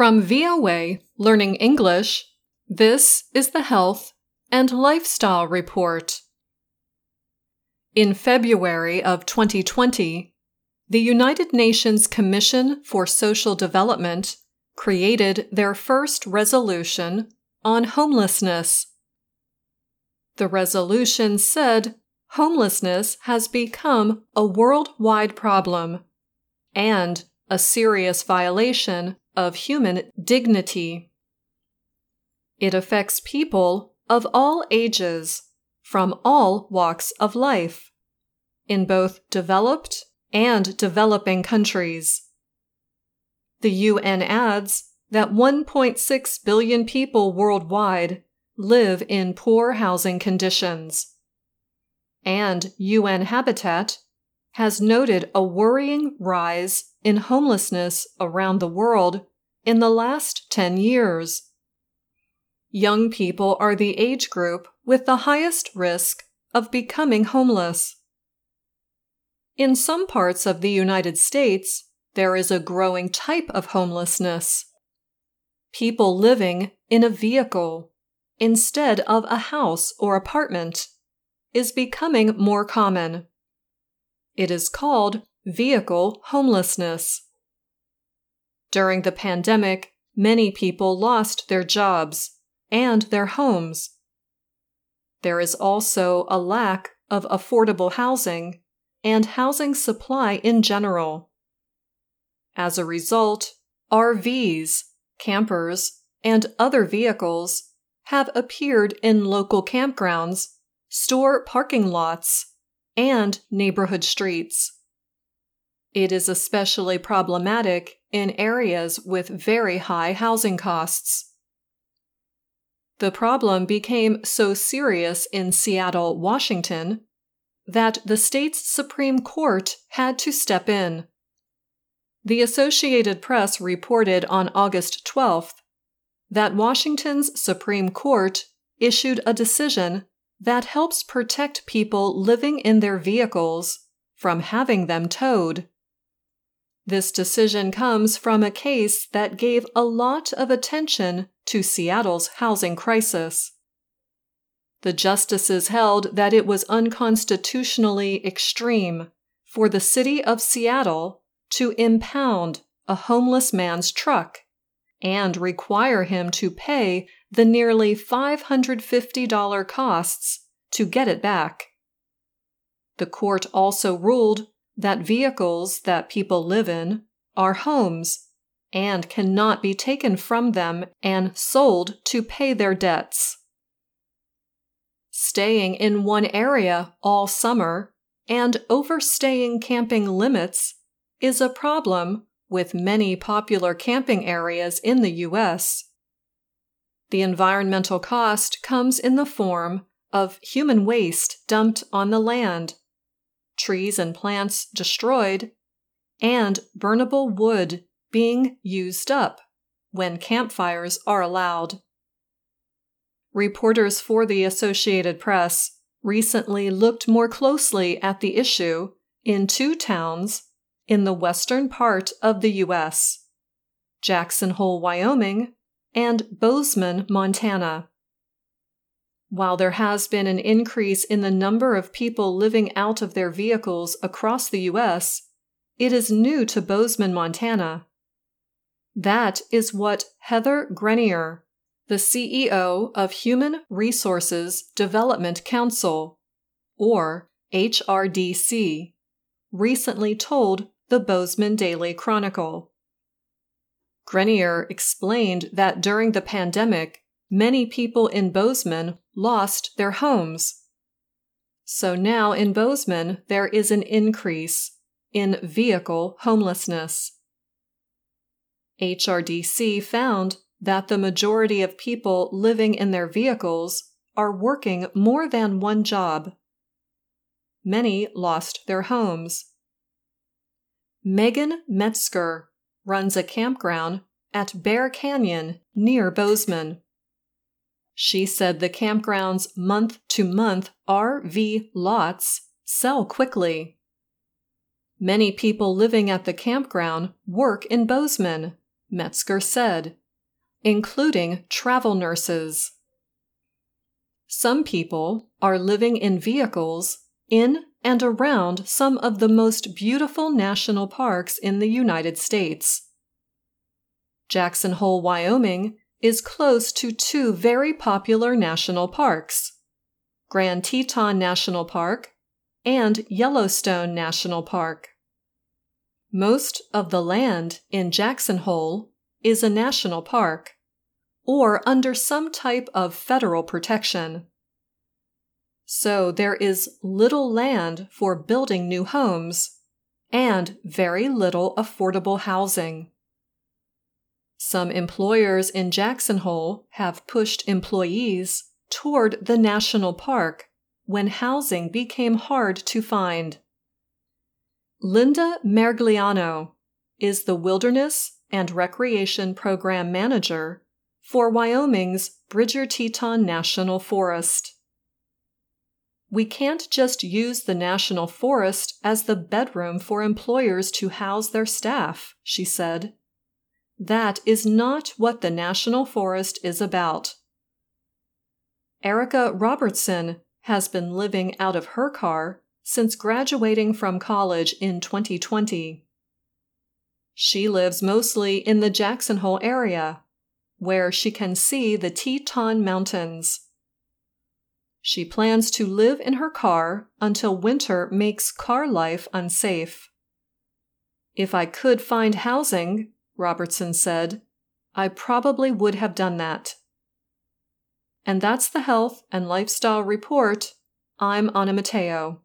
From VOA Learning English, this is the Health and Lifestyle Report. In February of 2020, the United Nations Commission for Social Development created their first resolution on homelessness. The resolution said homelessness has become a worldwide problem and a serious violation of human dignity. It affects people of all ages, from all walks of life, in both developed and developing countries. The UN adds that 1.6 billion people worldwide live in poor housing conditions. And UN Habitat has noted a worrying rise in homelessness around the world in the last 10 years. Young people are the age group with the highest risk of becoming homeless. In some parts of the United States, there is a growing type of homelessness. People living in a vehicle instead of a house or apartment is becoming more common. It is called vehicle homelessness. During the pandemic, many people lost their jobs and their homes. There is also a lack of affordable housing and housing supply in general. As a result, RVs, campers, and other vehicles have appeared in local campgrounds, store parking lots, and neighborhood streets. It is especially problematic in areas with very high housing costs. The problem became so serious in Seattle, Washington, that the state's Supreme Court had to step in. The Associated Press reported on August 12th that Washington's Supreme Court issued a decision that helps protect people living in their vehicles from having them towed. This decision comes from a case that gave a lot of attention to Seattle's housing crisis. The justices held that it was unconstitutionally extreme for the city of Seattle to impound a homeless man's truck and require him to pay the nearly $550 costs to get it back. The court also ruled that vehicles that people live in are homes and cannot be taken from them and sold to pay their debts. Staying in one area all summer and overstaying camping limits is a problem with many popular camping areas in the U.S. The environmental cost comes in the form of human waste dumped on the land trees and plants destroyed, and burnable wood being used up when campfires are allowed. Reporters for the Associated Press recently looked more closely at the issue in two towns in the western part of the U.S. Jackson Hole, Wyoming, and Bozeman, Montana. While there has been an increase in the number of people living out of their vehicles across the U.S., it is new to Bozeman, Montana. That is what Heather Grenier, the CEO of Human Resources Development Council, or HRDC, recently told the Bozeman Daily Chronicle. Grenier explained that during the pandemic, many people in Bozeman lost their homes. So now in Bozeman, there is an increase in vehicle homelessness. HRDC found that the majority of people living in their vehicles are working more than one job. Many lost their homes. Megan Metzger runs a campground at Bear Canyon near Bozeman. She said the campground's month to month RV lots sell quickly. Many people living at the campground work in Bozeman, Metzger said, including travel nurses. Some people are living in vehicles in and around some of the most beautiful national parks in the United States. Jackson Hole, Wyoming is close to two very popular national parks Grand Teton National Park and Yellowstone National Park. Most of the land in Jackson Hole is a national park or under some type of federal protection. So there is little land for building new homes and very little affordable housing. Some employers in Jackson Hole have pushed employees toward the national park when housing became hard to find. Linda Merigliano is the Wilderness and Recreation Program Manager for Wyoming's Bridger Teton National Forest. We can't just use the National Forest as the bedroom for employers to house their staff, she said. That is not what the National Forest is about. Erica Robertson has been living out of her car since graduating from college in 2020. She lives mostly in the Jackson Hole area, where she can see the Teton Mountains. She plans to live in her car until winter makes car life unsafe. If I could find housing, Robertson said, I probably would have done that. And that's the Health and Lifestyle Report. I'm Anna Matteo.